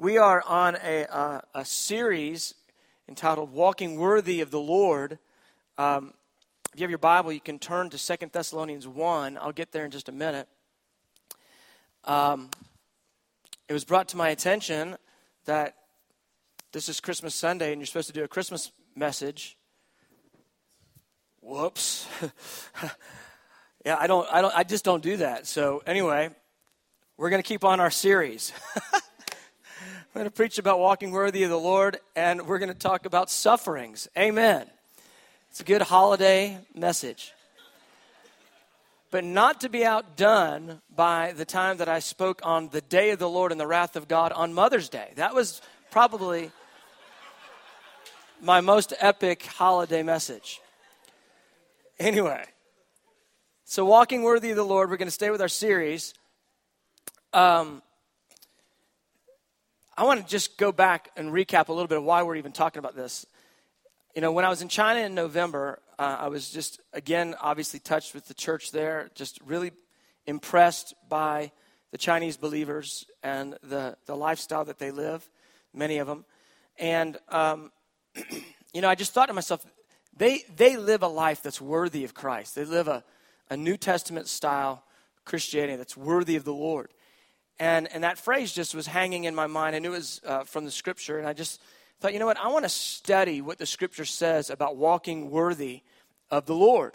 We are on a, uh, a series entitled Walking Worthy of the Lord. Um, if you have your Bible, you can turn to Second Thessalonians 1. I'll get there in just a minute. Um, it was brought to my attention that this is Christmas Sunday and you're supposed to do a Christmas message. Whoops. yeah, I don't, I don't, I just don't do that. So anyway, we're going to keep on our series. We're going to preach about walking worthy of the Lord, and we're going to talk about sufferings. Amen. It's a good holiday message. But not to be outdone by the time that I spoke on the day of the Lord and the wrath of God on Mother's Day. That was probably my most epic holiday message. Anyway, so walking worthy of the Lord, we're going to stay with our series. Um, I want to just go back and recap a little bit of why we're even talking about this. You know, when I was in China in November, uh, I was just, again, obviously touched with the church there, just really impressed by the Chinese believers and the, the lifestyle that they live, many of them. And, um, you know, I just thought to myself, they, they live a life that's worthy of Christ. They live a, a New Testament style Christianity that's worthy of the Lord. And, and that phrase just was hanging in my mind. I knew it was uh, from the scripture. And I just thought, you know what? I want to study what the scripture says about walking worthy of the Lord.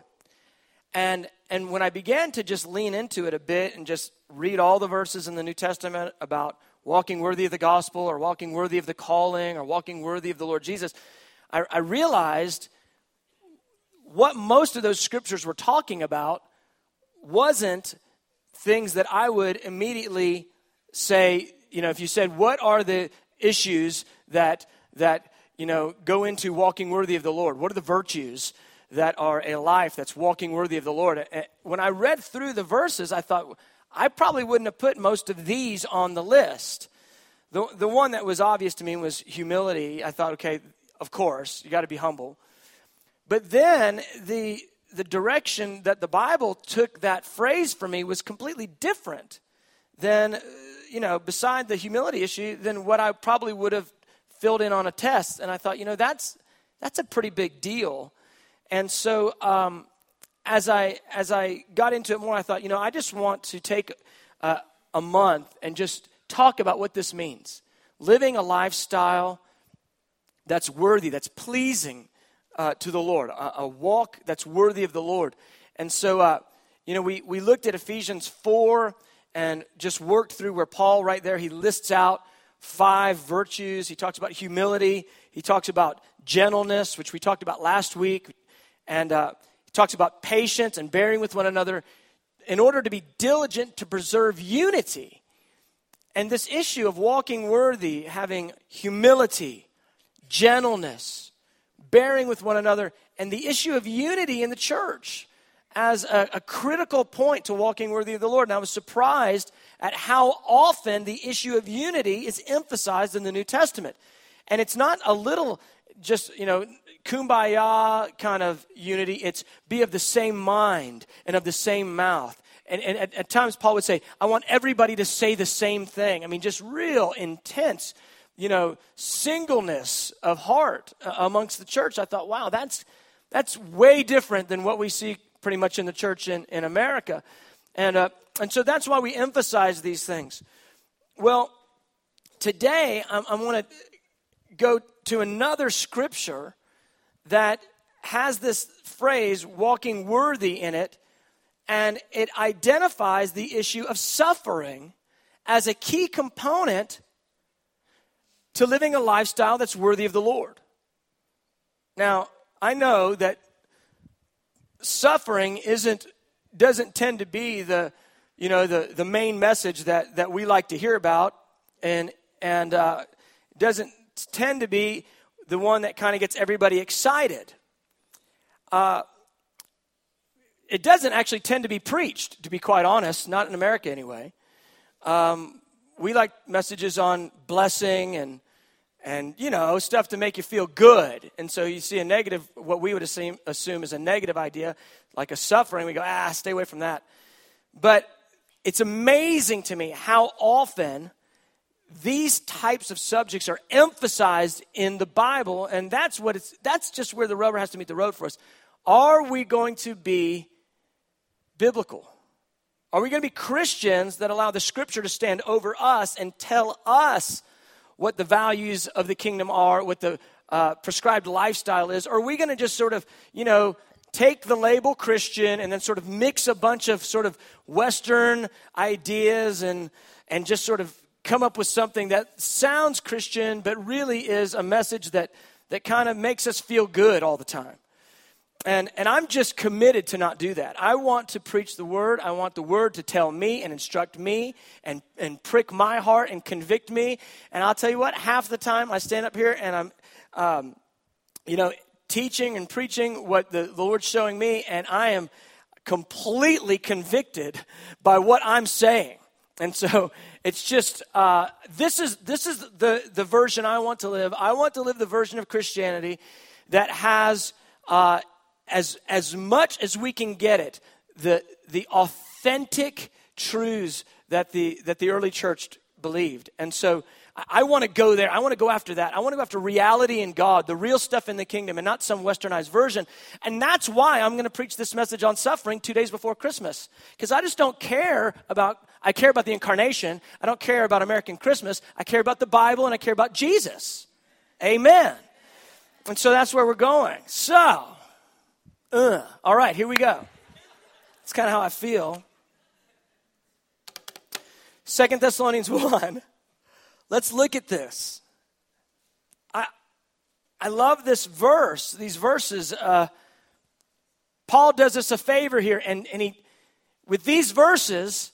And, and when I began to just lean into it a bit and just read all the verses in the New Testament about walking worthy of the gospel or walking worthy of the calling or walking worthy of the Lord Jesus, I, I realized what most of those scriptures were talking about wasn't things that I would immediately say, you know, if you said, what are the issues that, that, you know, go into walking worthy of the Lord? What are the virtues that are a life that's walking worthy of the Lord? When I read through the verses, I thought, I probably wouldn't have put most of these on the list. The, the one that was obvious to me was humility. I thought, okay, of course, you got to be humble. But then the, the direction that the Bible took that phrase for me was completely different than you know, beside the humility issue than what I probably would have filled in on a test. And I thought, you know, that's that's a pretty big deal. And so um, as I as I got into it more, I thought, you know, I just want to take uh, a month and just talk about what this means. Living a lifestyle that's worthy, that's pleasing uh, to the Lord, a, a, walk that's worthy of the Lord. And so, uh, you know, we, we looked at Ephesians 4 and just worked through where Paul, right there, he lists out five virtues. He talks about humility, he talks about gentleness, which we talked about last week, and uh, he talks about patience and bearing with one another in order to be diligent to preserve unity. And this issue of walking worthy, having humility, gentleness, bearing with one another, and the issue of unity in the church as a, a, critical point to walking worthy of the Lord. And I was surprised at how often the issue of unity is emphasized in the New Testament. And it's not a little just, you know, kumbaya kind of unity, it's be of the same mind and of the same mouth. And, and at, at times, Paul would say, I want everybody to say the same thing. I mean, just real intense, you know, singleness of heart uh, amongst the church. I thought, wow, that's, that's way different than what we see pretty much in the church in, in America. And, uh, and so that's why we emphasize these things. Well, today I, I want to go to another scripture that has this phrase, walking worthy, in it, and it identifies the issue of suffering as a key component to living a lifestyle that's worthy of the Lord. Now, I know that suffering isn't doesn't tend to be the you know the the main message that that we like to hear about. And and uh, doesn't tend to be the one that kind of gets everybody excited. Uh, it doesn't actually tend to be preached to be quite honest not in america anyway. Um, we like messages on blessing and and you know stuff to make you feel good and so you see a negative what we would assume, assume is a negative idea like a suffering we go ah stay away from that but it's amazing to me how often these types of subjects are emphasized in the Bible, and that's what it's that's just where the rubber has to meet the road for us. Are we going to be biblical? Are we going to be Christians that allow the scripture to stand over us and tell us what the values of the kingdom are, what the uh, prescribed lifestyle is? Or are we going to just sort of, you know, take the label Christian and then sort of mix a bunch of sort of Western ideas and, and just sort of come up with something that sounds Christian, but really is a message that, that kind of makes us feel good all the time. And, and I'm just committed to not do that. I want to preach the word. I want the word to tell me and instruct me and, and prick my heart and convict me. And I'll tell you what, half the time I stand up here and I'm, um, you know, teaching and preaching what the, the Lord's showing me, and I am completely convicted by what I'm saying. And so it's just uh, this is this is the the version I want to live. I want to live the version of Christianity that has uh, as as much as we can get it the the authentic truths that the that the early church believed. And so I want to go there. I want to go after that. I want to go after reality in God, the real stuff in the kingdom, and not some westernized version. And that's why I'm going to preach this message on suffering two days before Christmas. Because I just don't care about, I care about the incarnation. I don't care about American Christmas. I care about the Bible and I care about Jesus. Amen. And so that's where we're going. So, uh, all right, here we go. It's kind of how I feel. Second Thessalonians 1. Let's look at this. I, I love this verse, these verses. Uh, Paul does us a favor here, and, and he, with these verses,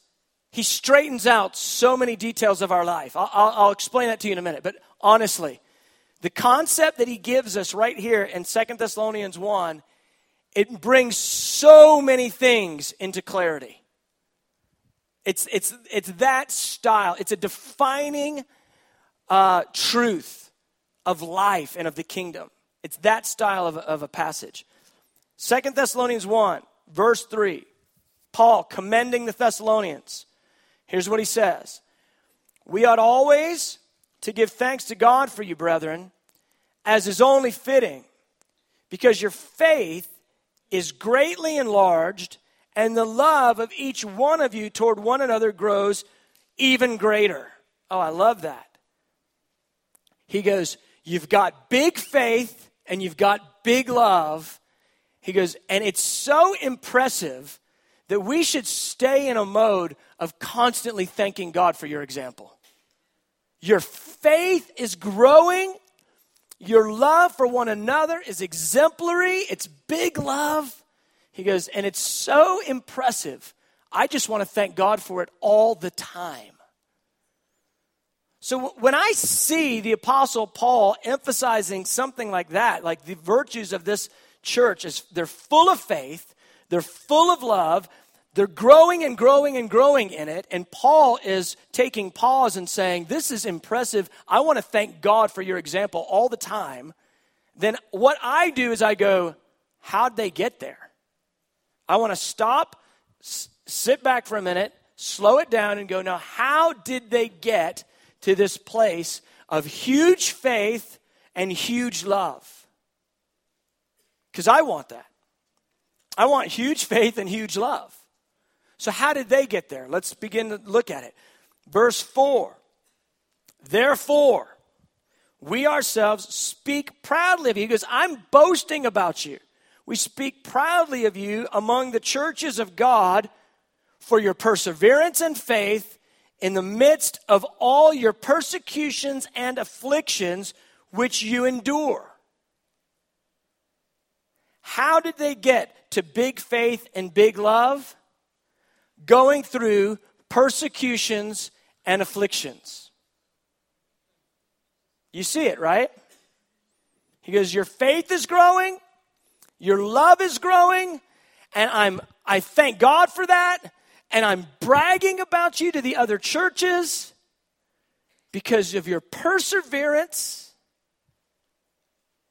he straightens out so many details of our life. I'll, I'll, I'll explain that to you in a minute, but honestly, the concept that he gives us right here in Second Thessalonians 1, it brings so many things into clarity. It's, it's, it's that style. It's a defining uh, truth of life and of the kingdom. It's that style of, of a passage. Second Thessalonians 1, verse 3. Paul commending the Thessalonians. Here's what he says We ought always to give thanks to God for you, brethren, as is only fitting, because your faith is greatly enlarged, and the love of each one of you toward one another grows even greater. Oh, I love that. He goes, You've got big faith and you've got big love. He goes, And it's so impressive that we should stay in a mode of constantly thanking God for your example. Your faith is growing. Your love for one another is exemplary. It's big love. He goes, and it's so impressive. I just want to thank God for it all the time. So when I see the Apostle Paul emphasizing something like that, like the virtues of this church, is they're full of faith, they're full of love, they're growing and growing and growing in it, and Paul is taking pause and saying, This is impressive. I want to thank God for your example all the time. Then what I do is I go, How'd they get there? I want to stop, s- sit back for a minute, slow it down, and go, Now, how did they get to this place of huge faith and huge love. Because I want that. I want huge faith and huge love. So, how did they get there? Let's begin to look at it. Verse 4 Therefore, we ourselves speak proudly of you. He goes, I'm boasting about you. We speak proudly of you among the churches of God for your perseverance and faith in the midst of all your persecutions and afflictions which you endure. How did they get to big faith and big love? Going through persecutions and afflictions. You see it, right? He goes, Your faith is growing, your love is growing, and I'm I thank God for that and I'm bragging about you to the other churches because of your perseverance,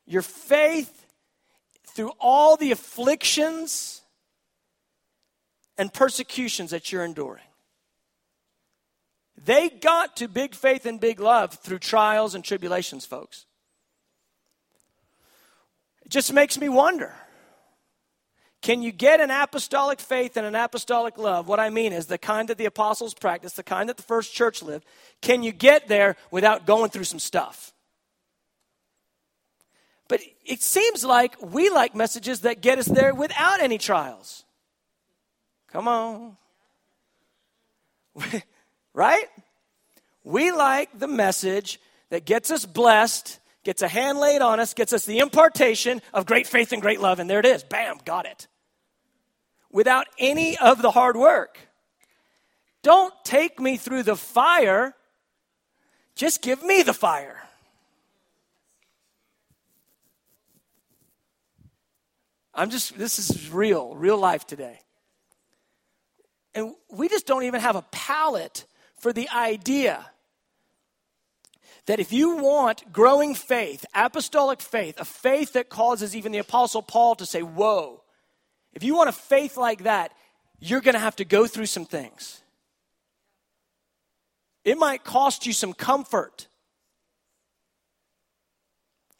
your faith through all the afflictions and persecutions that you're enduring. They got to big faith and big love through trials and tribulations, folks. It just makes me wonder. Can you get an apostolic faith and an apostolic love? What I mean is the kind that the apostles practiced, the kind that the first church lived. Can you get there without going through some stuff? But it seems like we like messages that get us there without any trials. Come on. right? We like the message that gets us blessed, gets a hand laid on us, gets us the impartation of great faith and great love, and there it is. Bam, got it. Without any of the hard work. Don't take me through the fire, just give me the fire. I'm just, this is real, real life today. And we just don't even have a palate for the idea that if you want growing faith, apostolic faith, a faith that causes even the Apostle Paul to say, Whoa, if you want a faith like that, you're going to have to go through some things. It might cost you some comfort.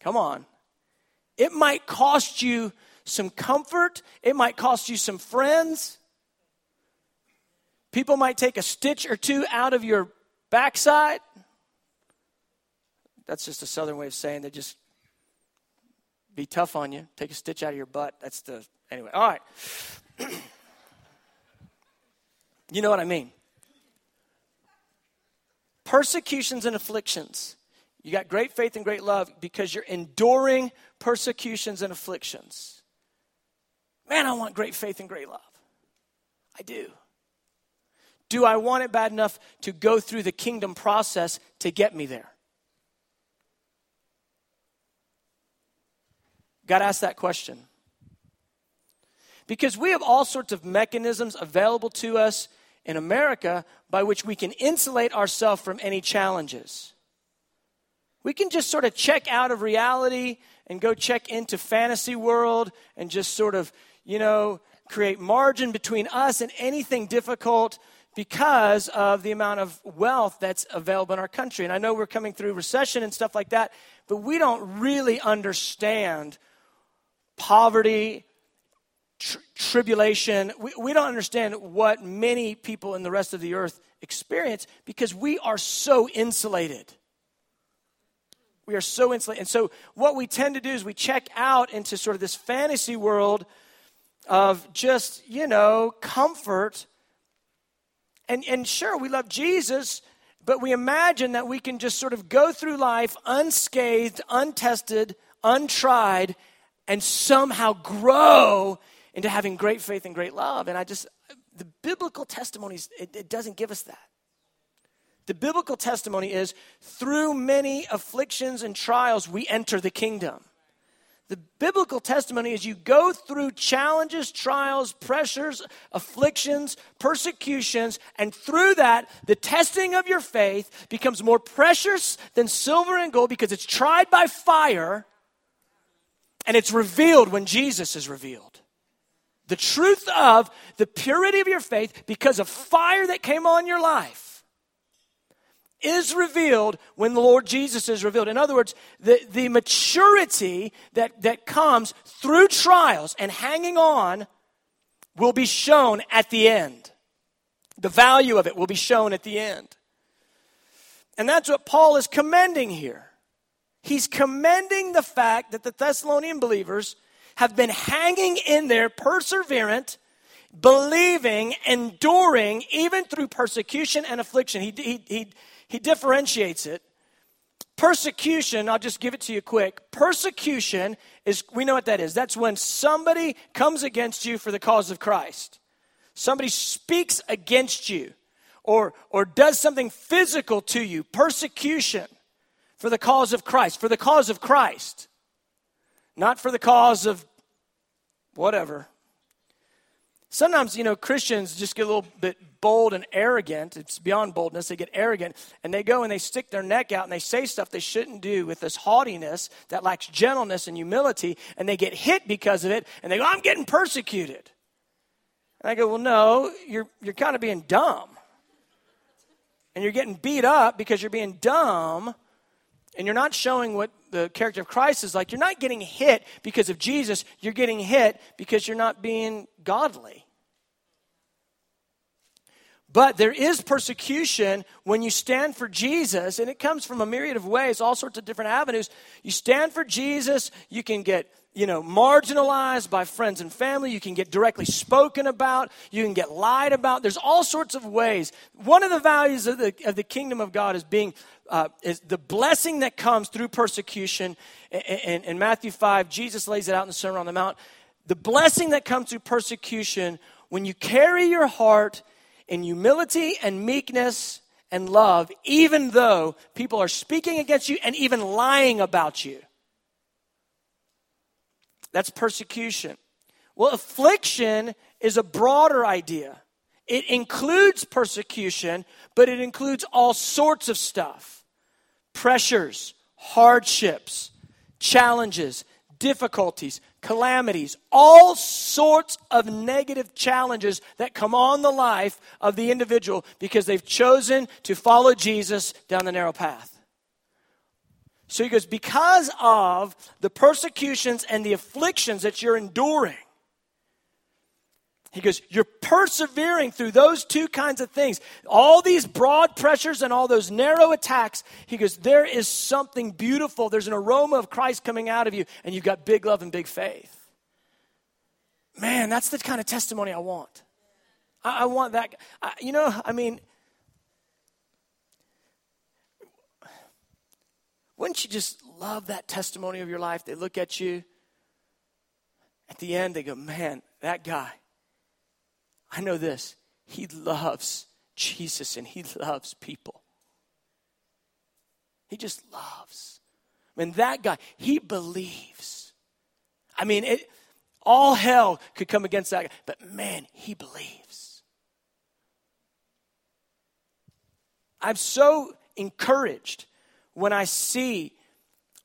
Come on. It might cost you some comfort. It might cost you some friends. People might take a stitch or two out of your backside. That's just a southern way of saying they just be tough on you. Take a stitch out of your butt. That's the, anyway. All right. you know what I mean. Persecutions and afflictions. You got great faith and great love because you're enduring persecutions and afflictions. Man, I want great faith and great love. I do. Do I want it bad enough to go through the kingdom process to get me there? Got to ask that question. Because we have all sorts of mechanisms available to us in America by which we can insulate ourselves from any challenges. We can just sort of check out of reality and go check into fantasy world and just sort of, you know, create margin between us and anything difficult because of the amount of wealth that's available in our country. And I know we're coming through recession and stuff like that, but we don't really understand poverty, tr- tribulation. We, we don't understand what many people in the rest of the earth experience because we are so insulated. We are so insulated. And so, what we tend to do is we check out into sort of this fantasy world of just, you know, comfort. And, and sure, we love Jesus, but we imagine that we can just sort of go through life unscathed, untested, untried, and somehow grow into having great faith and great love. And I just, the biblical testimonies, it, it doesn't give us that. The biblical testimony is through many afflictions and trials, we enter the kingdom. The biblical testimony is you go through challenges, trials, pressures, afflictions, persecutions, and through that, the testing of your faith becomes more precious than silver and gold because it's tried by fire and it's revealed when Jesus is revealed. The truth of the purity of your faith because of fire that came on your life is revealed when the Lord Jesus is revealed. In other words, the, the maturity that, that comes through trials and hanging on will be shown at the end. The value of it will be shown at the end. And that's what Paul is commending here. He's commending the fact that the Thessalonian believers have been hanging in there, perseverant, believing, enduring, even through persecution and affliction. He, he, he, he differentiates it. Persecution, I'll just give it to you quick. Persecution is, we know what that is. That's when somebody comes against you for the cause of Christ. Somebody speaks against you or, or does something physical to you. Persecution for the cause of Christ, for the cause of Christ, not for the cause of whatever. Sometimes, you know, Christians just get a little bit bold and arrogant. It's beyond boldness. They get arrogant and they go and they stick their neck out and they say stuff they shouldn't do with this haughtiness that lacks gentleness and humility and they get hit because of it and they go, I'm getting persecuted. And I go, Well, no, you're, you're kind of being dumb. and you're getting beat up because you're being dumb and you're not showing what the character of Christ is like, you're not getting hit because of Jesus. You're getting hit because you're not being godly. But there is persecution when you stand for Jesus, and it comes from a myriad of ways, all sorts of different avenues. You stand for Jesus, you can get you know, marginalized by friends and family. You can get directly spoken about. You can get lied about. There's all sorts of ways. One of the values of the, of the kingdom of God is being, uh, is the blessing that comes through persecution. In, in Matthew 5, Jesus lays it out in the Sermon on the Mount. The blessing that comes through persecution when you carry your heart in humility and meekness and love, even though people are speaking against you and even lying about you. That's persecution. Well, affliction is a broader idea. It includes persecution, but it includes all sorts of stuff pressures, hardships, challenges, difficulties, calamities, all sorts of negative challenges that come on the life of the individual because they've chosen to follow Jesus down the narrow path. So he goes, because of the persecutions and the afflictions that you're enduring, he goes, You're persevering through those two kinds of things. All these broad pressures and all those narrow attacks. He goes, There is something beautiful. There's an aroma of Christ coming out of you, and you've got big love and big faith. Man, that's the kind of testimony I want. I, I want that. I, you know, I mean, Wouldn't you just love that testimony of your life? They look at you. At the end, they go, Man, that guy, I know this. He loves Jesus and he loves people. He just loves. I mean, that guy, he believes. I mean, it, all hell could come against that guy, but man, he believes. I'm so encouraged when I see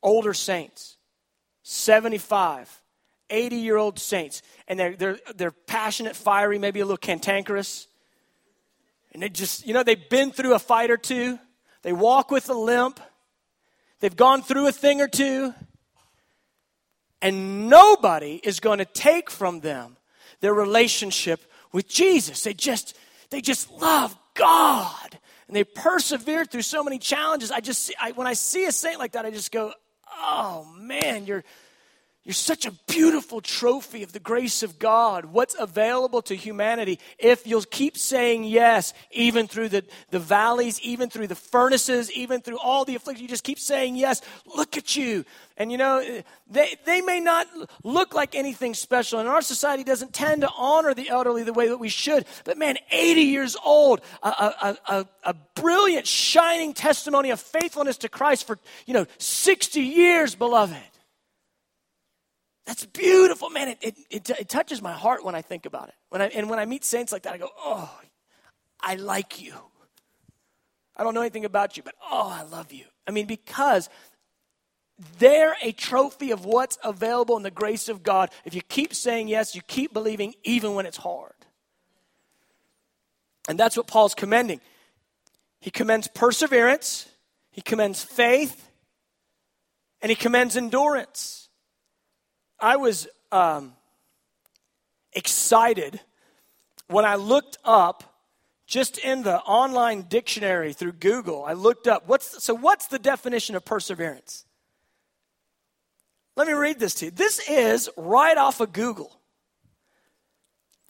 older saints, 75, 80 year old saints, and they're, they're, they're passionate, fiery, maybe a little cantankerous, and they just, you know, they've been through a fight or two, they walk with a limp, they've gone through a thing or two, and nobody is going to take from them their relationship with Jesus. They just, they just love God. And they persevered through so many challenges. I just, I, when I see a saint like that, I just go, oh man, you're, you're such a beautiful trophy of the grace of God. What's available to humanity if you'll keep saying yes, even through the, the valleys, even through the furnaces, even through all the afflictions. You just keep saying yes. Look at you. And you know, they, they may not look like anything special, and our society doesn't tend to honor the elderly the way that we should. But man, 80 years old, a, a, a, a brilliant, shining testimony of faithfulness to Christ for, you know, 60 years, beloved. That's beautiful, man. It, it, it, it, touches my heart when I think about it. When I, and when I meet saints like that, I go, oh, I like you. I don't know anything about you, but oh, I love you. I mean, because they're a trophy of what's available in the grace of God. If you keep saying yes, you keep believing even when it's hard. And that's what Paul's commending. He commends perseverance, he commends faith, and he commends endurance. I was um, excited when I looked up just in the online dictionary through Google. I looked up what's so what's the definition of perseverance? Let me read this to you. This is right off of Google.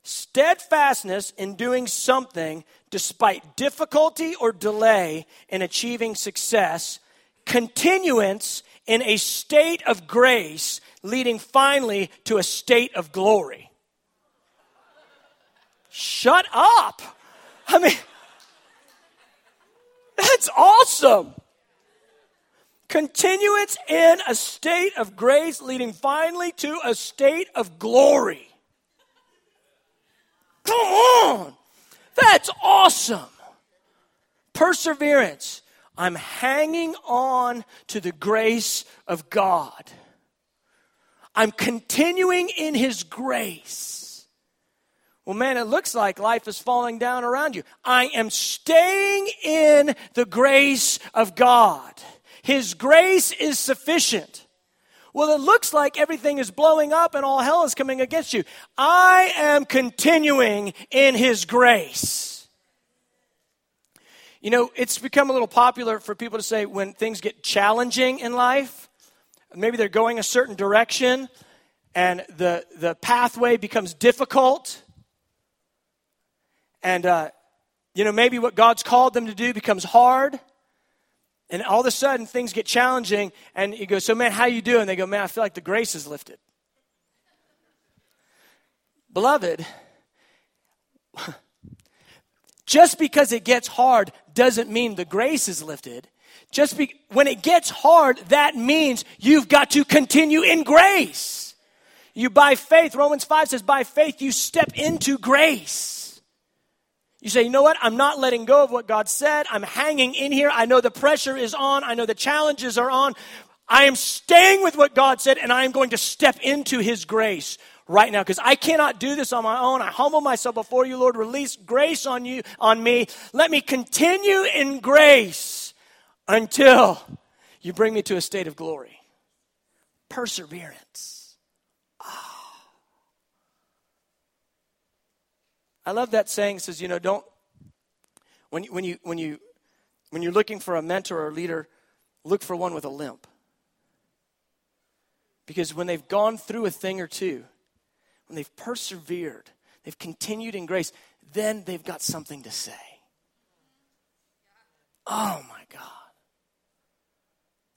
Steadfastness in doing something despite difficulty or delay in achieving success, continuance in a state of grace leading finally to a state of glory. Shut up. I mean, that's awesome. Continuance in a state of grace leading finally to a state of glory. Come on. That's awesome. Perseverance. I'm hanging on to the grace of God. I'm continuing in His grace. Well, man, it looks like life is falling down around you. I am staying in the grace of God. His grace is sufficient. Well, it looks like everything is blowing up and all hell is coming against you. I am continuing in His grace. You know, it's become a little popular for people to say when things get challenging in life, maybe they're going a certain direction and the, the pathway becomes difficult. And, uh, you know, maybe what God's called them to do becomes hard. And all of a sudden, things get challenging, and you go, So, man, how you doing? They go, Man, I feel like the grace is lifted. Beloved, just because it gets hard doesn't mean the grace is lifted. Just be, when it gets hard, that means you've got to continue in grace. You by faith, Romans 5 says, by faith you step into grace. You say, you know what? I'm not letting go of what God said. I'm hanging in here. I know the pressure is on. I know the challenges are on. I am staying with what God said, and I am going to step into His grace right now because I cannot do this on my own. I humble myself before you, Lord. Release grace on you, on me. Let me continue in grace until you bring me to a state of glory. Perseverance. Ah. I love that saying. It says, you know, don't when you, when you when you when you're looking for a mentor or leader, look for one with a limp. Because when they've gone through a thing or two, when they've persevered, they've continued in grace, then they've got something to say. Oh my God.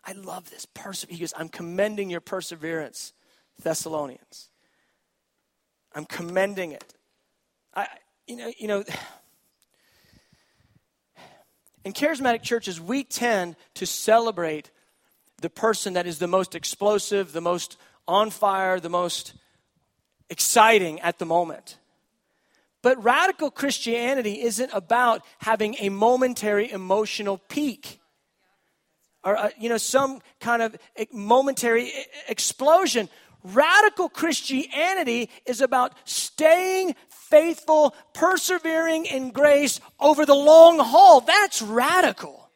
I love this. Perse- he goes, I'm commending your perseverance, Thessalonians. I'm commending it. I, you know, you know, in charismatic churches, we tend to celebrate the person that is the most explosive, the most on fire, the most exciting at the moment. But radical Christianity isn't about having a momentary emotional peak or uh, you know some kind of momentary explosion. Radical Christianity is about staying faithful, persevering in grace over the long haul. That's radical.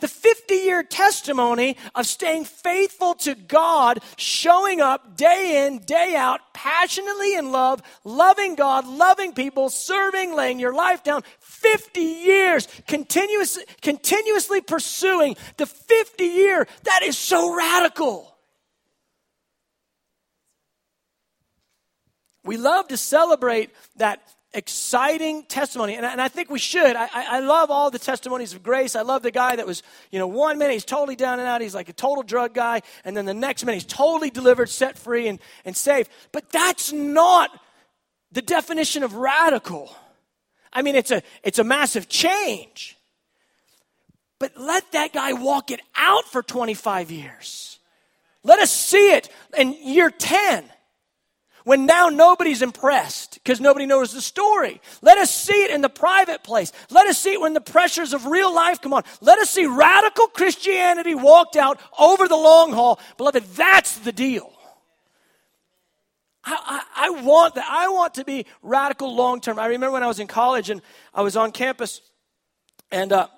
The 50 year testimony of staying faithful to God, showing up day in, day out, passionately in love, loving God, loving people, serving, laying your life down. 50 years, continuous, continuously pursuing the 50 year. That is so radical. We love to celebrate that exciting testimony, and I, and I think we should. I, I, love all the testimonies of grace. I love the guy that was, you know, one minute he's totally down and out, he's like a total drug guy, and then the next minute he's totally delivered, set free, and, and saved. But that's not the definition of radical. I mean, it's a, it's a massive change. But let that guy walk it out for 25 years. Let us see it in year 10 when now nobody's impressed because nobody knows the story. Let us see it in the private place. Let us see it when the pressures of real life come on. Let us see radical Christianity walked out over the long haul. Beloved, that's the deal. I, I, I want that. I want to be radical long term. I remember when I was in college and I was on campus, and uh,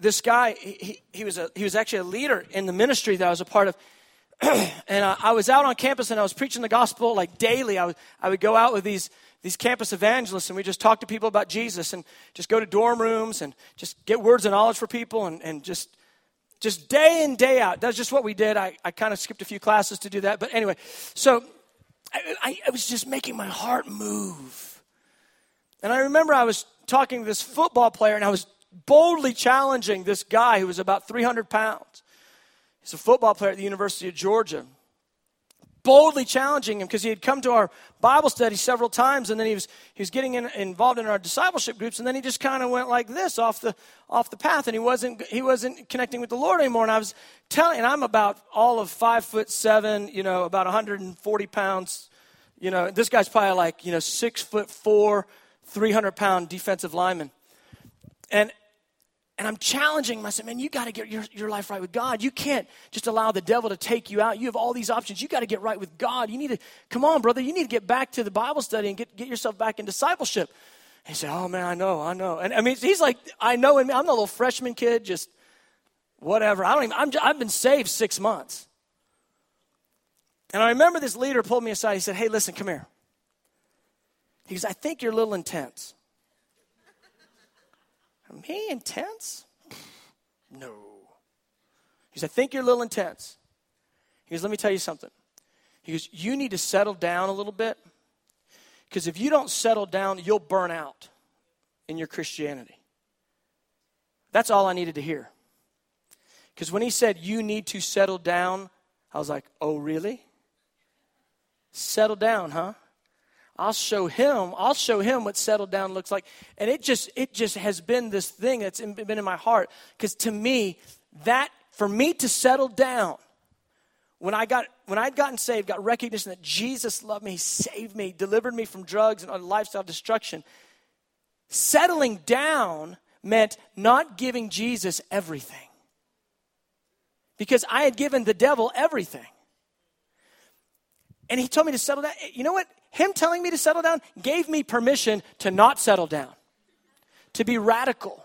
this guy, he, he, was a, he was actually a leader in the ministry that I was a part of. and uh, I was out on campus and I was preaching the gospel like daily. I would, I would go out with these, these campus evangelists and we just talk to people about Jesus and just go to dorm rooms and just get words of knowledge for people and, and just, just day in, day out. That's just what we did. I, I kind of skipped a few classes to do that. But anyway, so I, I, I was just making my heart move. And I remember I was talking to this football player and I was boldly challenging this guy who was about 300 pounds. He's a football player at the University of Georgia. Boldly challenging him because he had come to our Bible study several times, and then he was he was getting in, involved in our discipleship groups, and then he just kind of went like this off the off the path, and he wasn't he wasn't connecting with the Lord anymore. And I was telling, and I'm about all of five foot seven, you know, about 140 pounds. You know, this guy's probably like you know six foot four, 300 pound defensive lineman, and And I'm challenging myself, man, you got to get your, your life right with God. You can't just allow the devil to take you out. You have all these options. You got to get right with God. You need to, come on, brother, you need to get back to the Bible study and get, get yourself back in discipleship. He said, Oh, man, I know, I know. And I mean, he's like, I know, and I'm a little freshman kid, just whatever. I don't even, I'm, I've been saved six months. And I remember this leader pulled me aside. He said, Hey, listen, come here. He goes, I think you're a little intense. Me intense? No. He goes, I think you're a little intense. He goes, Let me tell you something. He goes, You need to settle down a little bit. Because if you don't settle down, you'll burn out in your Christianity. That's all I needed to hear. Because when he said, You need to settle down, I was like, Oh, really? Settle down, huh? I'll show him, I'll show him what settled down looks like. And it just, it just has been this thing that's been in my heart. Because to me, that, for me to settle down, when I got, when I'd gotten saved, got recognition that Jesus loved me, saved me, delivered me from drugs and lifestyle destruction, settling down meant not giving Jesus everything. Because I had given the devil everything. And he told me to settle down. You know what? Him telling me to settle down gave me permission to not settle down, to be radical.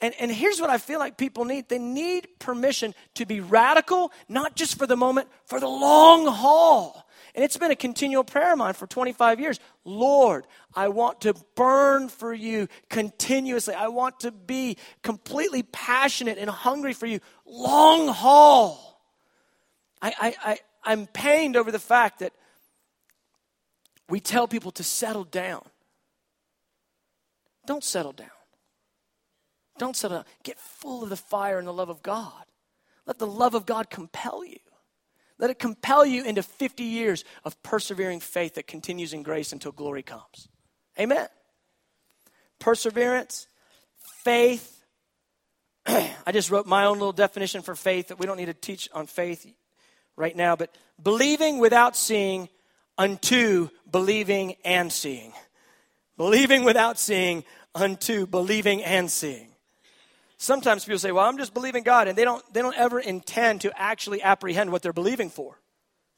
And, and here's what I feel like people need they need permission to be radical, not just for the moment, for the long haul. And it's been a continual prayer of mine for 25 years. Lord, I want to burn for you continuously. I want to be completely passionate and hungry for you. Long haul. I, I, I, I'm pained over the fact that we tell people to settle down. Don't settle down. Don't settle down. Get full of the fire and the love of God. Let the love of God compel you. Let it compel you into 50 years of persevering faith that continues in grace until glory comes. Amen. Perseverance, faith. I just wrote my own little definition for faith that we don't need to teach on faith right now, but believing without seeing unto believing and seeing. Believing without seeing unto believing and seeing. Sometimes people say, "Well, I'm just believing God," and they don't they don't ever intend to actually apprehend what they're believing for.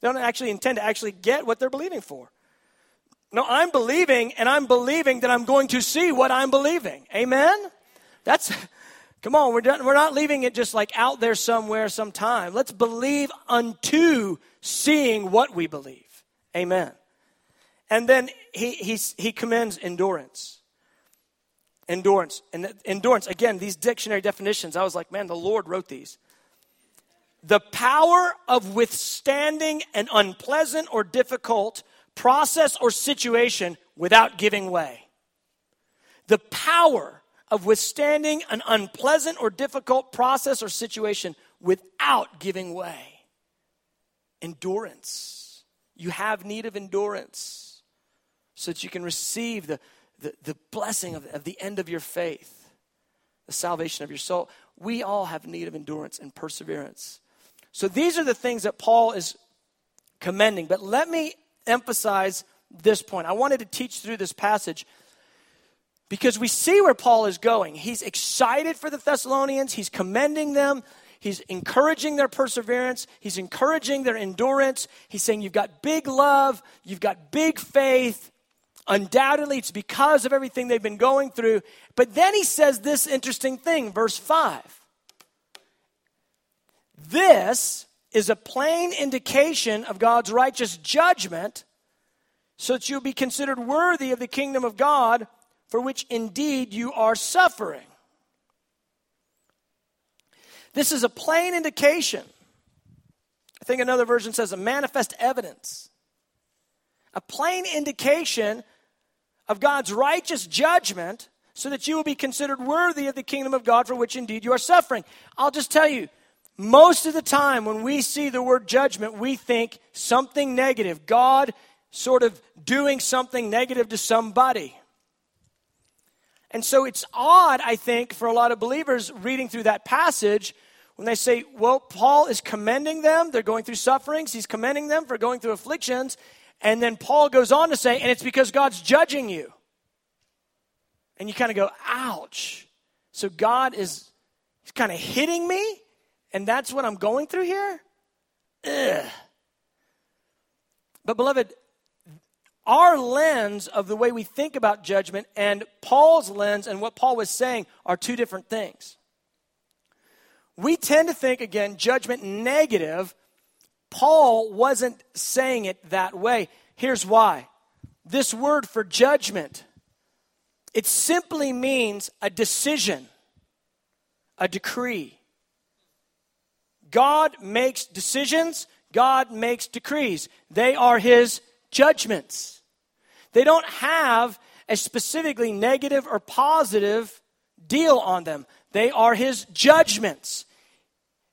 They don't actually intend to actually get what they're believing for. No, I'm believing and I'm believing that I'm going to see what I'm believing. Amen? That's Come on, we're, done, we're not leaving it just like out there somewhere sometime. Let's believe unto seeing what we believe. Amen. And then he, he, he commends endurance. Endurance. And endurance, again, these dictionary definitions, I was like, man, the Lord wrote these. The power of withstanding an unpleasant or difficult process or situation without giving way. The power of withstanding an unpleasant or difficult process or situation without giving way. Endurance. You have need of endurance so that you can receive the, the, the blessing of, of the end of your faith, the salvation of your soul. We all have need of endurance and perseverance. So these are the things that Paul is commending. But let me emphasize this point. I wanted to teach through this passage because we see where Paul is going. He's excited for the Thessalonians, he's commending them, he's encouraging their perseverance, he's encouraging their endurance. He's saying, You've got big love, you've got big faith. Undoubtedly, it's because of everything they've been going through. But then he says this interesting thing, verse 5. This is a plain indication of God's righteous judgment, so that you'll be considered worthy of the kingdom of God for which indeed you are suffering. This is a plain indication. I think another version says a manifest evidence. A plain indication of God's righteous judgment so that you will be considered worthy of the kingdom of God for which indeed you are suffering. I'll just tell you, most of the time when we see the word judgment, we think something negative. God sort of doing something negative to somebody. And so it's odd, I think, for a lot of believers reading through that passage when they say, well, Paul is commending them. They're going through sufferings. He's commending them for going through afflictions. And then Paul goes on to say, and it's because God's judging you. And you kind of go, ouch. So God is kind of hitting me, and that's what I'm going through here? Ugh. But, beloved, our lens of the way we think about judgment and Paul's lens and what Paul was saying are two different things. We tend to think, again, judgment negative. Paul wasn't saying it that way. Here's why. This word for judgment, it simply means a decision, a decree. God makes decisions, God makes decrees. They are his judgments. They don't have a specifically negative or positive deal on them. They are his judgments.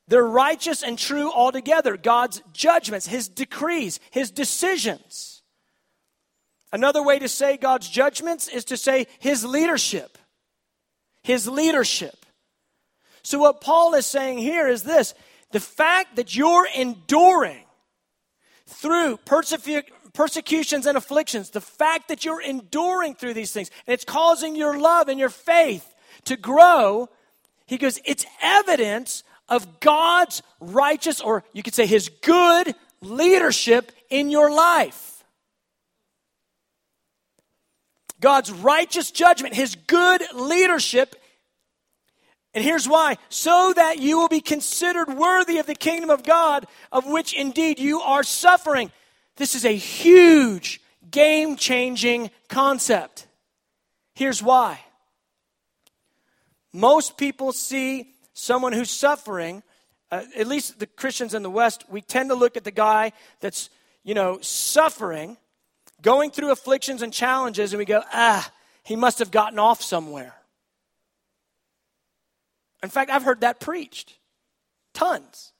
They're righteous and true altogether. God's judgments, his decrees, his decisions. Another way to say God's judgments is to say his leadership. His leadership. So, what Paul is saying here is this the fact that you're enduring through persecu- persecutions and afflictions, the fact that you're enduring through these things, and it's causing your love and your faith to grow, he goes, it's evidence of God's righteous, or you could say his good leadership in your life. God's righteous judgment, his good leadership and here's why so that you will be considered worthy of the kingdom of God, of which indeed you are suffering. This is a huge, game changing concept. Here's why. Most people see someone who's suffering, uh, at least the Christians in the West, we tend to look at the guy that's, you know, suffering, going through afflictions and challenges, and we go, ah, he must have gotten off somewhere. In fact, I've heard that preached tons.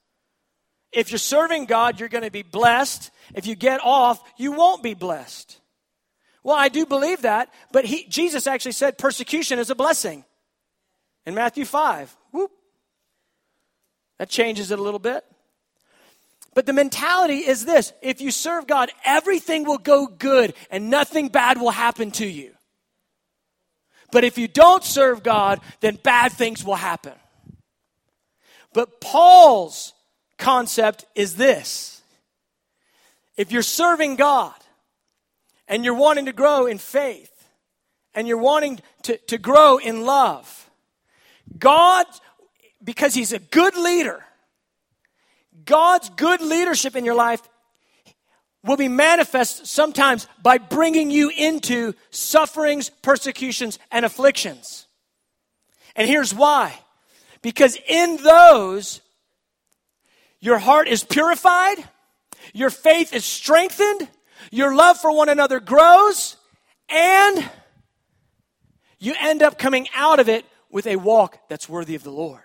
If you're serving God, you're going to be blessed. If you get off, you won't be blessed. Well, I do believe that, but he, Jesus actually said persecution is a blessing in Matthew 5. Whoop. That changes it a little bit. But the mentality is this if you serve God, everything will go good and nothing bad will happen to you. But if you don't serve God, then bad things will happen. But Paul's concept is this if you're serving God and you're wanting to grow in faith and you're wanting to, to grow in love, God, because He's a good leader, God's good leadership in your life will be manifest sometimes by bringing you into sufferings, persecutions, and afflictions. And here's why because in those, your heart is purified, your faith is strengthened, your love for one another grows, and you end up coming out of it with a walk that's worthy of the Lord.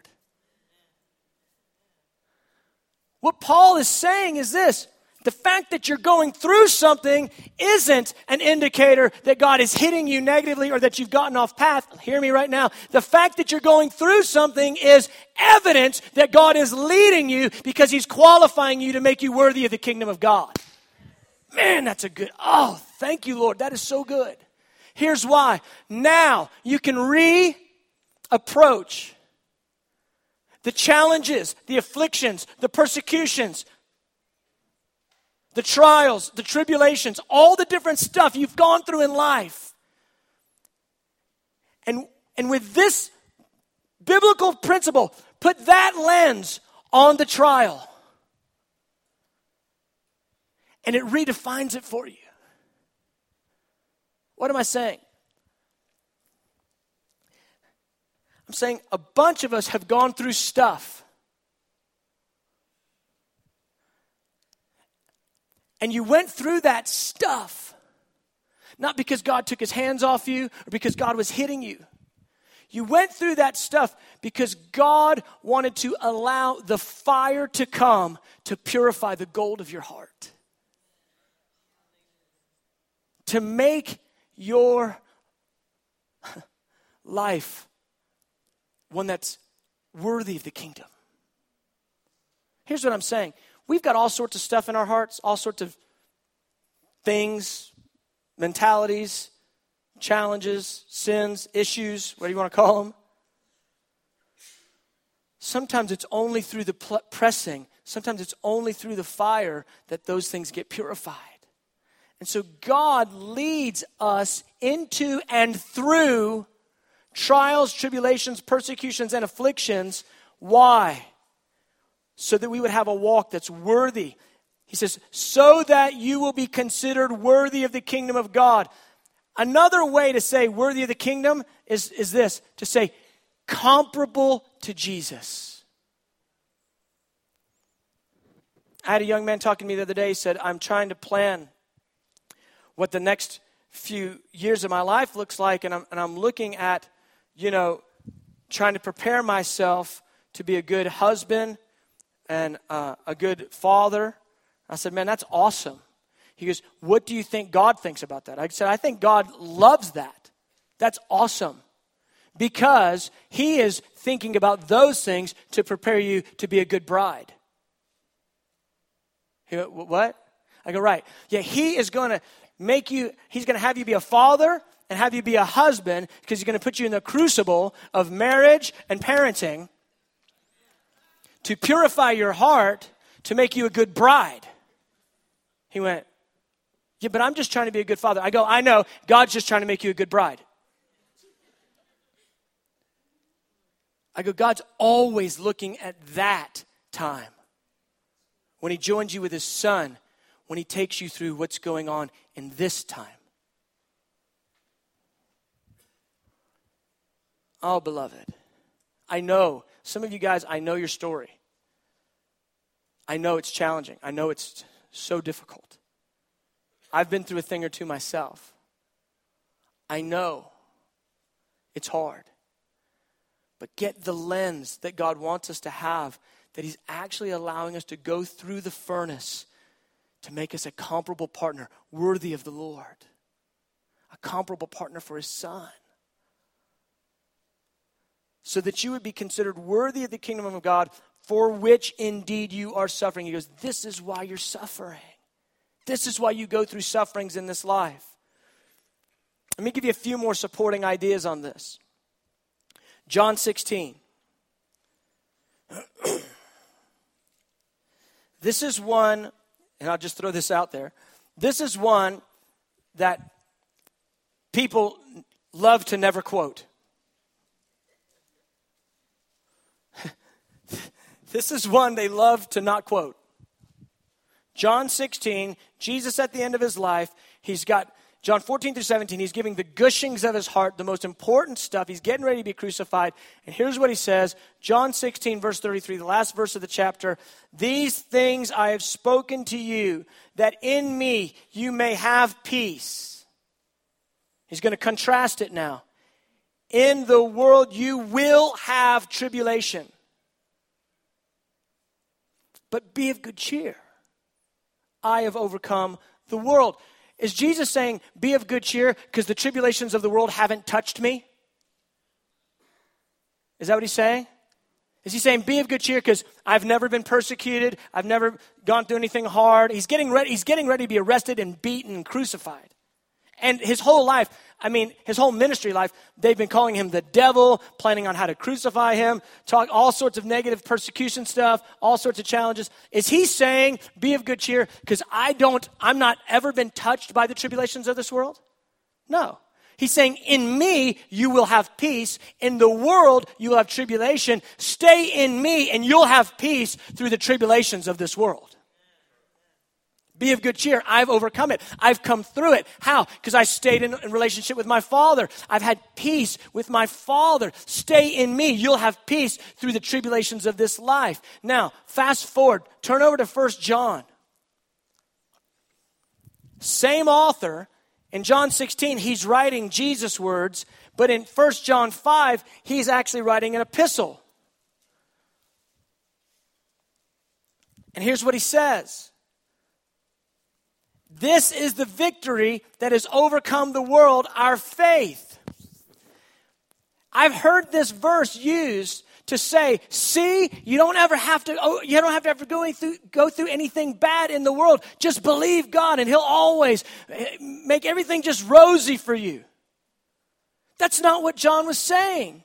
What Paul is saying is this the fact that you're going through something isn't an indicator that God is hitting you negatively or that you've gotten off path. Hear me right now. The fact that you're going through something is evidence that God is leading you because He's qualifying you to make you worthy of the kingdom of God. Man, that's a good, oh, thank you, Lord. That is so good. Here's why. Now you can re approach the challenges, the afflictions, the persecutions, the trials, the tribulations, all the different stuff you've gone through in life. And, and with this biblical principle, put that lens on the trial. And it redefines it for you. What am I saying? I'm saying a bunch of us have gone through stuff And you went through that stuff, not because God took his hands off you or because God was hitting you. You went through that stuff because God wanted to allow the fire to come to purify the gold of your heart. To make your life one that's worthy of the kingdom. Here's what I'm saying We've got all sorts of stuff in our hearts, all sorts of things, mentalities, challenges, sins, issues, what do you want to call them? sometimes it's only through the pl- pressing, sometimes it's only through the fire that those things get purified. And so God leads us into and through trials, tribulations, persecutions, and afflictions. Why? So that we would have a walk that's worthy. He says, so that you will be considered worthy of the kingdom of God. Another way to say worthy of the kingdom is, is this to say comparable to Jesus. I had a young man talking to me the other day. He said, I'm trying to plan what the next few years of my life looks like, and I'm, and I'm looking at, you know, trying to prepare myself to be a good husband and uh, a good father. I said, Man, that's awesome. He goes, What do you think God thinks about that? I said, I think God loves that. That's awesome. Because He is thinking about those things to prepare you to be a good bride. He went, What? I go, Right. Yeah, He is going to make you, He's going to have you be a father and have you be a husband because He's going to put you in the crucible of marriage and parenting to purify your heart to make you a good bride. He went, Yeah, but I'm just trying to be a good father. I go, I know. God's just trying to make you a good bride. I go, God's always looking at that time. When He joins you with His Son, when He takes you through what's going on in this time. Oh, beloved, I know, some of you guys, I know your story. I know it's challenging. I know it's so difficult. I've been through a thing or two myself. I know it's hard. But get the lens that God wants us to have, that He's actually allowing us to go through the furnace to make us a comparable partner worthy of the Lord, a comparable partner for His Son. So that you would be considered worthy of the kingdom of God, for which indeed you are suffering. He goes, This is why you're suffering. This is why you go through sufferings in this life. Let me give you a few more supporting ideas on this. John 16. this is one, and I'll just throw this out there. This is one that people love to never quote. This is one they love to not quote. John 16, Jesus at the end of his life, he's got John 14 through 17, he's giving the gushings of his heart, the most important stuff. He's getting ready to be crucified. And here's what he says John 16, verse 33, the last verse of the chapter. These things I have spoken to you, that in me you may have peace. He's going to contrast it now. In the world you will have tribulation. But be of good cheer. I have overcome the world. Is Jesus saying, Be of good cheer because the tribulations of the world haven't touched me? Is that what he's saying? Is he saying, Be of good cheer because I've never been persecuted, I've never gone through anything hard? He's getting, ready, he's getting ready to be arrested and beaten and crucified. And his whole life, I mean, his whole ministry life, they've been calling him the devil, planning on how to crucify him, talk all sorts of negative persecution stuff, all sorts of challenges. Is he saying, be of good cheer, because I don't, I'm not ever been touched by the tribulations of this world? No. He's saying, in me, you will have peace. In the world, you will have tribulation. Stay in me, and you'll have peace through the tribulations of this world. Be of good cheer. I've overcome it. I've come through it. How? Because I stayed in, relationship with my Father. I've had peace with my Father. Stay in me. You'll have peace through the tribulations of this life. Now, fast forward. Turn over to First John. Same author. In John 16, he's writing Jesus' words, but in First John 5, he's actually writing an epistle. And here's what he says. This is the victory that has overcome the world, our faith. I've heard this verse used to say, see, you don't ever have to, oh, you don't have to ever go through, go through anything bad in the world. Just believe God and He'll always eh, make everything just rosy for you. That's not what John was saying.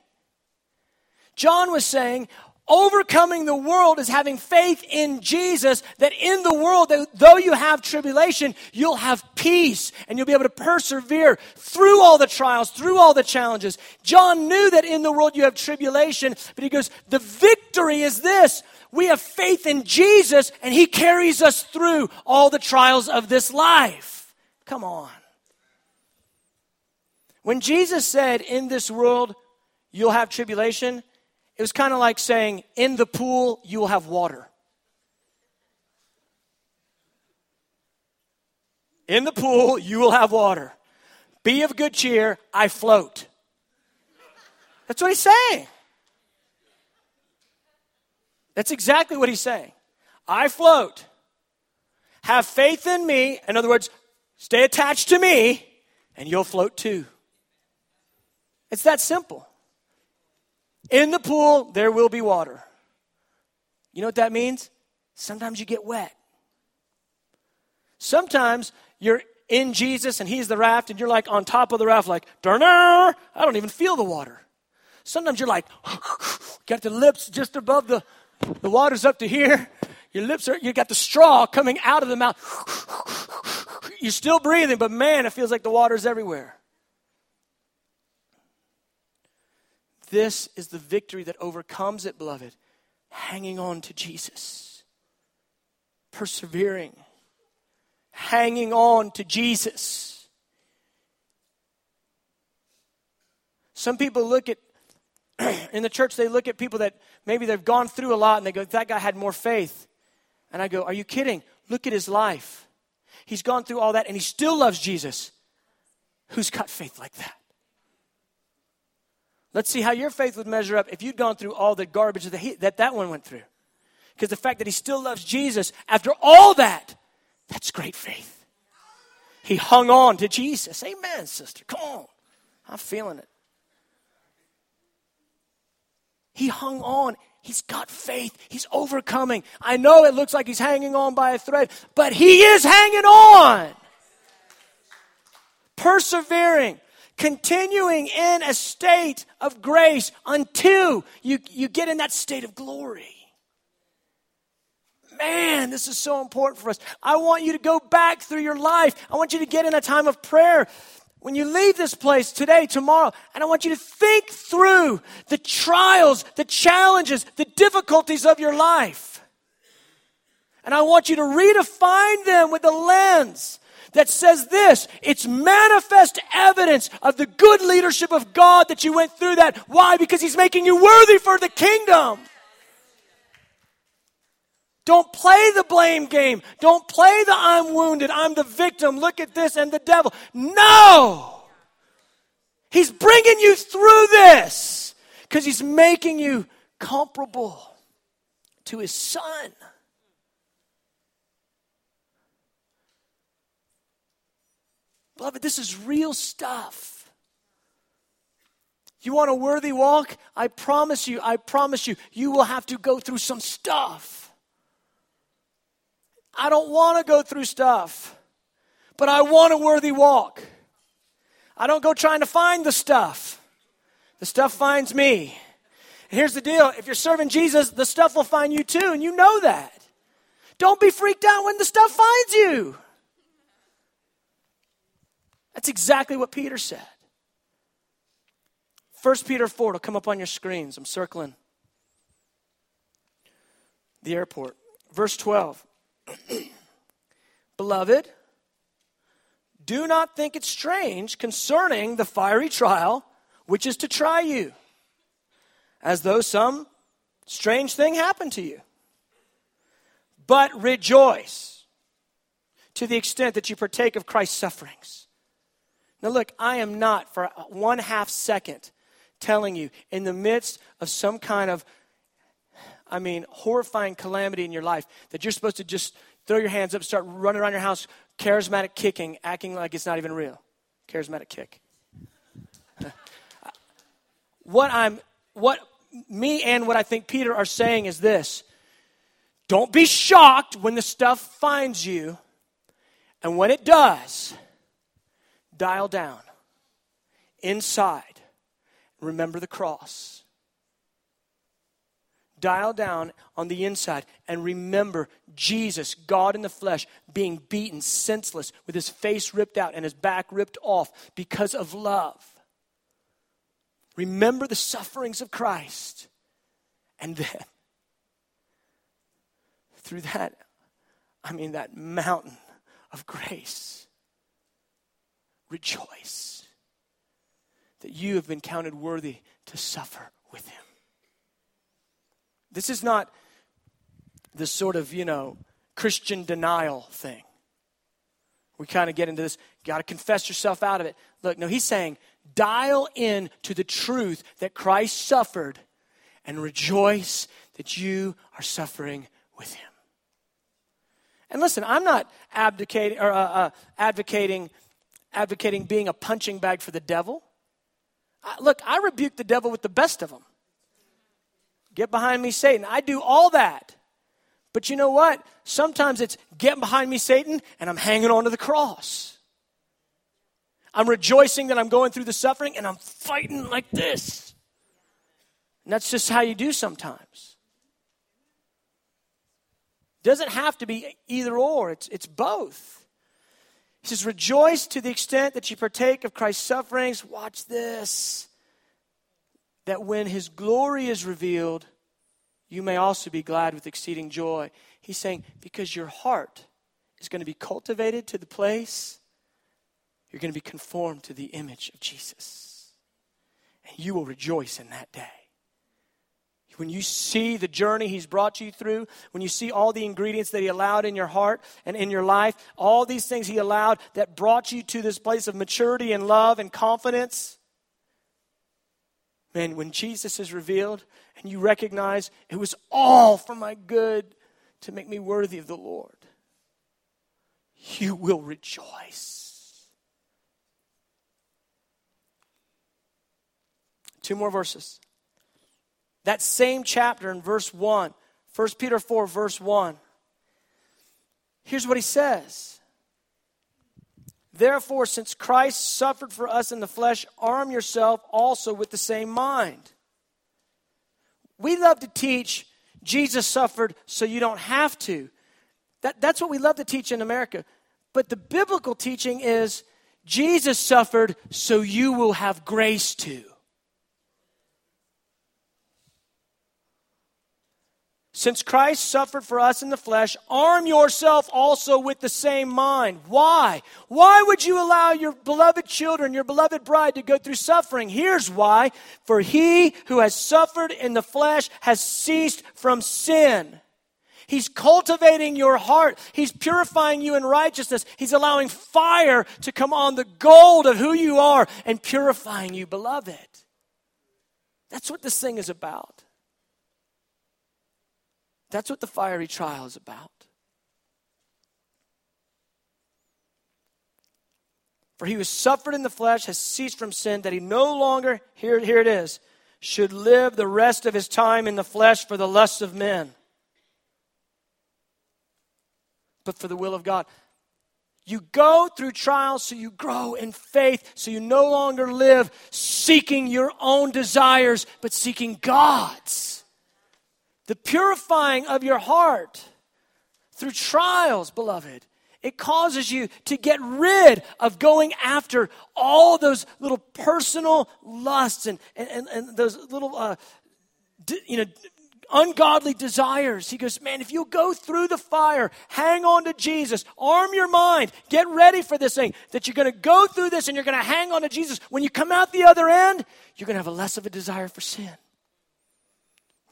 John was saying, overcoming the world is having faith in Jesus that in the world, that though you have tribulation, you'll have peace and you'll be able to persevere through all the trials, through all the challenges. John knew that in the world you have tribulation, but he goes, the victory is this. We have faith in Jesus and he carries us through all the trials of this life. Come on. When Jesus said, in this world, you'll have tribulation, it was kind of like saying, In the pool, you will have water. In the pool, you will have water. Be of good cheer, I float. That's what he's saying. That's exactly what he's saying. I float. Have faith in me. In other words, stay attached to me, and you'll float too. It's that simple. In the pool, there will be water. You know what that means? Sometimes you get wet. Sometimes you're in Jesus and He's the raft, and you're like on top of the raft, like, Durner, I don't even feel the water. Sometimes you're like, got the lips just above the, the water's up to here. Your lips are, you got the straw coming out of the mouth. You're still breathing, but man, it feels like the water's everywhere. This is the victory that overcomes it, beloved. Hanging on to Jesus, persevering, hanging on to Jesus. Some people look at, in the church, they look at people that maybe they've gone through a lot and they go, that guy had more faith. And I go, are you kidding? Look at his life. He's gone through all that and he still loves Jesus. Who's got faith like that? Let's see how your faith would measure up if you'd gone through all the garbage that he, that, that one went through. Because the fact that he still loves Jesus after all that, that's great faith. He hung on to Jesus. Amen, sister. Come on. I'm feeling it. He hung on. He's got faith. He's overcoming. I know it looks like he's hanging on by a thread, but he is hanging on. Persevering continuing in a state of grace until you, you get in that state of glory. Man, this is so important for us. I want you to go back through your life. I want you to get in a time of prayer when you leave this place today, tomorrow, and I want you to think through the trials, the challenges, the difficulties of your life. And I want you to redefine them with the lens that says this it's manifest evidence of the good leadership of God that you went through that. Why? Because He's making you worthy for the kingdom. Don't play the blame game. Don't play the I'm wounded, I'm the victim, look at this and the devil. No! He's bringing you through this because He's making you comparable to His Son. Beloved, this is real stuff. You want a worthy walk? I promise you, I promise you, you will have to go through some stuff. I don't want to go through stuff, but I want a worthy walk. I don't go trying to find the stuff, the stuff finds me. Here's the deal if you're serving Jesus, the stuff will find you too, and you know that. Don't be freaked out when the stuff finds you. That's exactly what Peter said. 1 Peter 4 will come up on your screens. I'm circling the airport. Verse 12. Beloved, do not think it strange concerning the fiery trial which is to try you, as though some strange thing happened to you. But rejoice to the extent that you partake of Christ's sufferings now, look, I am not for one half second telling you in the midst of some kind of, I mean, horrifying calamity in your life that you're supposed to just throw your hands up, start running around your house, charismatic kicking, acting like it's not even real. Charismatic kick. what I'm, what me and what I think Peter are saying is this don't be shocked when the stuff finds you, and when it does, dial down inside remember the cross dial down on the inside and remember Jesus, God in the flesh, being beaten senseless with his face ripped out and his back ripped off because of love. Remember the sufferings of Christ. And then, through that, I mean, that mountain of grace, rejoice that you have been counted worthy to suffer with him. This is not the sort of, you know, Christian denial thing. We kind of get into this, got to confess yourself out of it. Look, no, he's saying, dial in to the truth that Christ suffered and rejoice that you are suffering with him. And listen, I'm not abdicating or uh, uh, advocating advocating being a punching bag for the devil. I, look, I rebuke the devil with the best of them. Get behind me, Satan. I do all that. But you know what? Sometimes it's get behind me, Satan, and I'm hanging on to the cross. I'm rejoicing that I'm going through the suffering and I'm fighting like this. And that's just how you do sometimes. Doesn't have to be either or, it's, it's both. He says, Rejoice to the extent that you partake of Christ's sufferings. Watch this. That when his glory is revealed, you may also be glad with exceeding joy. He's saying, Because your heart is going to be cultivated to the place, you're going to be conformed to the image of Jesus. And you will rejoice in that day. When you see the journey He's brought you through, when you see all the ingredients that He allowed in your heart and in your life, all these things He allowed that brought you to this place of maturity and love and confidence, man, when Jesus is revealed and you recognize it was all for my good to make me worthy of the Lord, you will rejoice. Two more verses. That same chapter in verse 1, 1 Peter 4, verse 1. Here's what he says Therefore, since Christ suffered for us in the flesh, arm yourself also with the same mind. We love to teach Jesus suffered so you don't have to. That, that's what we love to teach in America. But the biblical teaching is Jesus suffered so you will have grace to. Since Christ suffered for us in the flesh, arm yourself also with the same mind. Why? Why would you allow your beloved children, your beloved bride to go through suffering? Here's why. For he who has suffered in the flesh has ceased from sin. He's cultivating your heart. He's purifying you in righteousness. He's allowing fire to come on the gold of who you are and purifying you, beloved. That's what this thing is about. That's what the fiery trial is about. For he who suffered in the flesh has ceased from sin, that he no longer, here, here it is, should live the rest of his time in the flesh for the lusts of men, but for the will of God. You go through trials so you grow in faith, so you no longer live seeking your own desires, but seeking God's the purifying of your heart through trials, beloved. It causes you to get rid of going after all those little personal lusts and, and, and those little, uh, you know, ungodly desires. He goes, Man, if you go through the fire, hang on to Jesus, arm your mind, get ready for this thing, that you're going to go through this and you're going to hang on to Jesus. When you come out the other end, you're going to have a less of a desire for sin.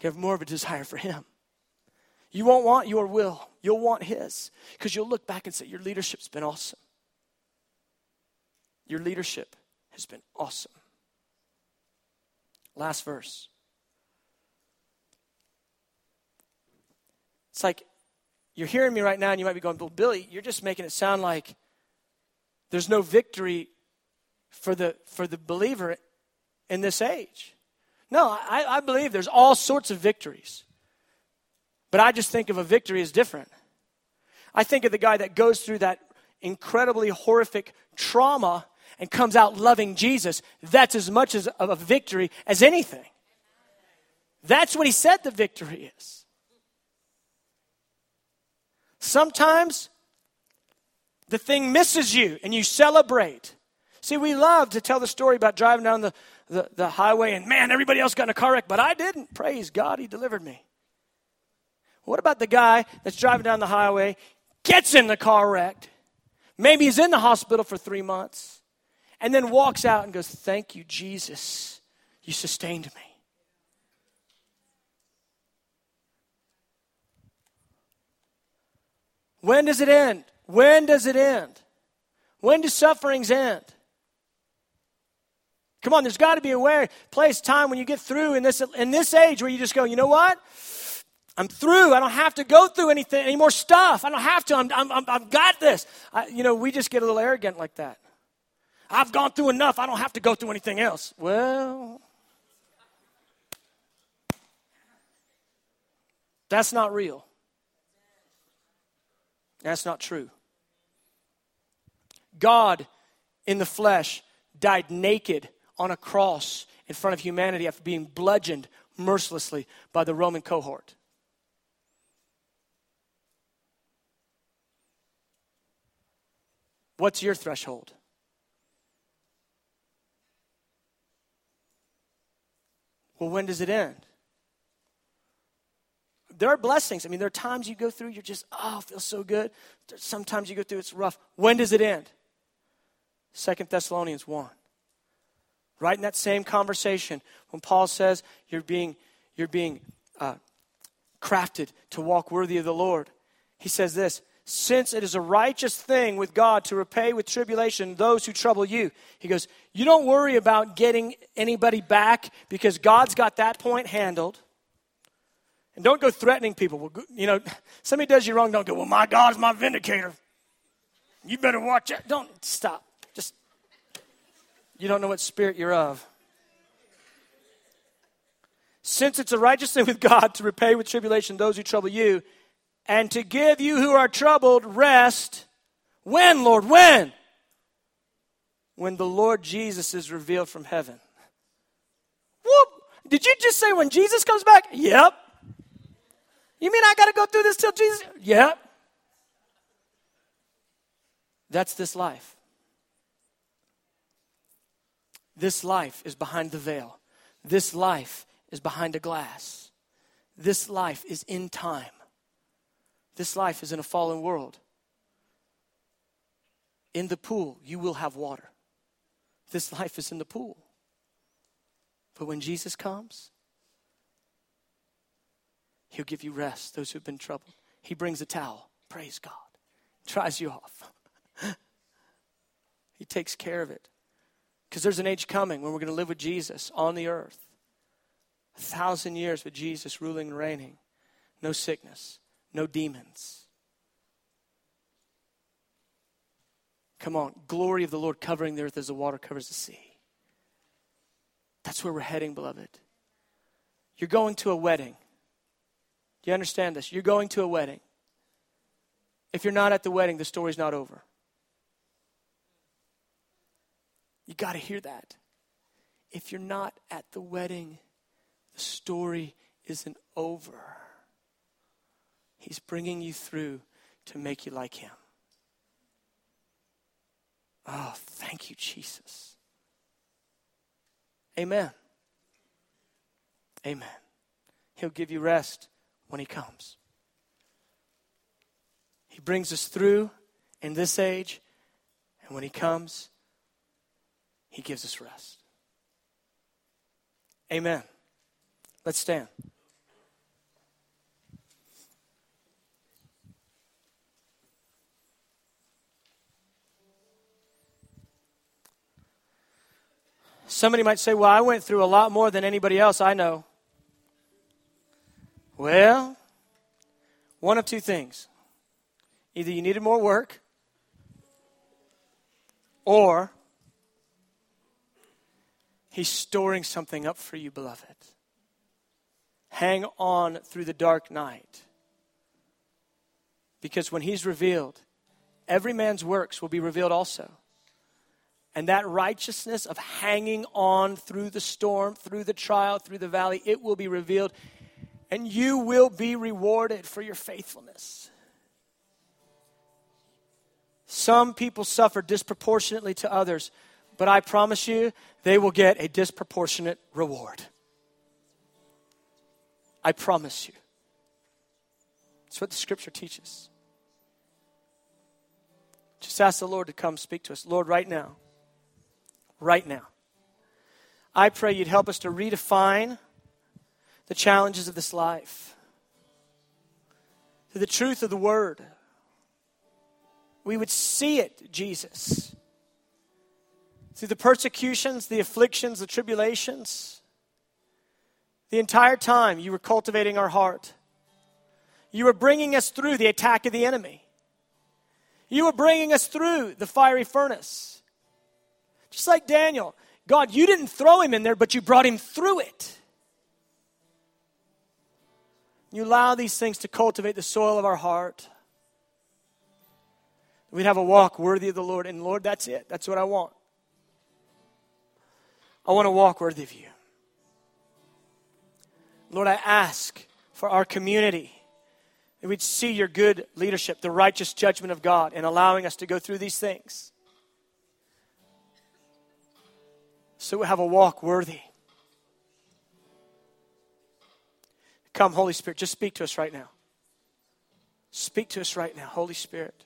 You have more of a desire for Him. You won't want your will, you'll want His. Because you'll look back and say, Your leadership's been awesome. Your leadership has been awesome. Last verse. It's like you're hearing me right now and you might be going, Well, Billy, you're just making it sound like there's no victory for the, for the believer in this age. No, I, I believe there's all sorts of victories. But I just think of a victory as different. I think of the guy that goes through that incredibly horrific trauma and comes out loving Jesus. That's as much as of a victory as anything. That's what he said the victory is. Sometimes the thing misses you and you celebrate. See, we love to tell the story about driving down the, the, the, highway and man, everybody else got in a car wreck, but I didn't. Praise God, He delivered me. What about the guy that's driving down the highway, gets in the car wrecked, maybe he's in the hospital for three months, and then walks out and goes, Thank you, Jesus. You sustained me. When does it end? When does it end? When do sufferings end? Come on, there's got to be a way, place, time when you get through in this in this age where you just go, you know what? I'm through. I don't have to go through anything, any more stuff. I don't have to. I'm, I'm, i have got this. I, you know, we just get a little arrogant like that. I've gone through enough. I don't have to go through anything else. Well, that's not real. That's not true. God in the flesh died naked on a cross in front of humanity after being bludgeoned mercilessly by the Roman cohort. What's your threshold? Well, when does it end? There are blessings. I mean, there are times you go through, you're just, oh, feels so good. Sometimes you go through, it's rough. When does it end? Second Thessalonians 1. Right in that same conversation, when Paul says you're being, you're being uh, crafted to walk worthy of the Lord, he says this since it is a righteous thing with God to repay with tribulation those who trouble you. He goes, You don't worry about getting anybody back because God's got that point handled. And don't go threatening people. You know, somebody does you wrong, don't go, Well, my God's my vindicator. You better watch out. Don't stop. You don't know what spirit you're of. Since it's a righteous thing with God to repay with tribulation those who trouble you, and to give you who are troubled rest. When, Lord? When? When the Lord Jesus is revealed from heaven. Whoop! Did you just say when Jesus comes back? Yep. You mean I got to go through this till Jesus? Yep. That's this life. This life is behind the veil. This life is behind a glass. This life is in time. This life is in a fallen world. In the pool, you will have water. This life is in the pool. But when Jesus comes, He'll give you rest, those who've been troubled. He brings a towel. Praise God. Dries you off. he takes care of it. Because there's an age coming when we're going to live with Jesus on the earth. A thousand years with Jesus ruling and reigning. No sickness, no demons. Come on, glory of the Lord covering the earth as the water covers the sea. That's where we're heading, beloved. You're going to a wedding. Do you understand this? You're going to a wedding. If you're not at the wedding, the story's not over. You got to hear that. If you're not at the wedding, the story isn't over. He's bringing you through to make you like Him. Oh, thank you, Jesus. Amen. Amen. He'll give you rest when He comes. He brings us through in this age, and when He comes, He gives us rest. Amen. Let's stand. Somebody might say, Well, I went through a lot more than anybody else I know. Well, one of two things. Either you needed more work, or He's storing something up for you, beloved. Hang on through the dark night. Because when He's revealed, every man's works will be revealed also. And that righteousness of hanging on through the storm, through the trial, through the valley, it will be revealed. And you will be rewarded for your faithfulness. Some people suffer disproportionately to others, but I promise you, they will get a disproportionate reward. I promise you. It's what the scripture teaches. Just ask the Lord to come speak to us. Lord, right now, right now, I pray you'd help us to redefine the challenges of this life to the truth of the word. We would see it, Jesus. Through the persecutions, the afflictions, the tribulations, the entire time you were cultivating our heart. You were bringing us through the attack of the enemy. You were bringing us through the fiery furnace. Just like Daniel, God, you didn't throw him in there, but you brought him through it. You allow these things to cultivate the soil of our heart. We'd have a walk worthy of the Lord. And Lord, that's it. That's what I want. I want to walk worthy of you. Lord, I ask for our community that we'd see your good leadership, the righteous judgment of God, in allowing us to go through these things. So we have a walk worthy. Come, Holy Spirit, just speak to us right now. Speak to us right now, Holy Spirit.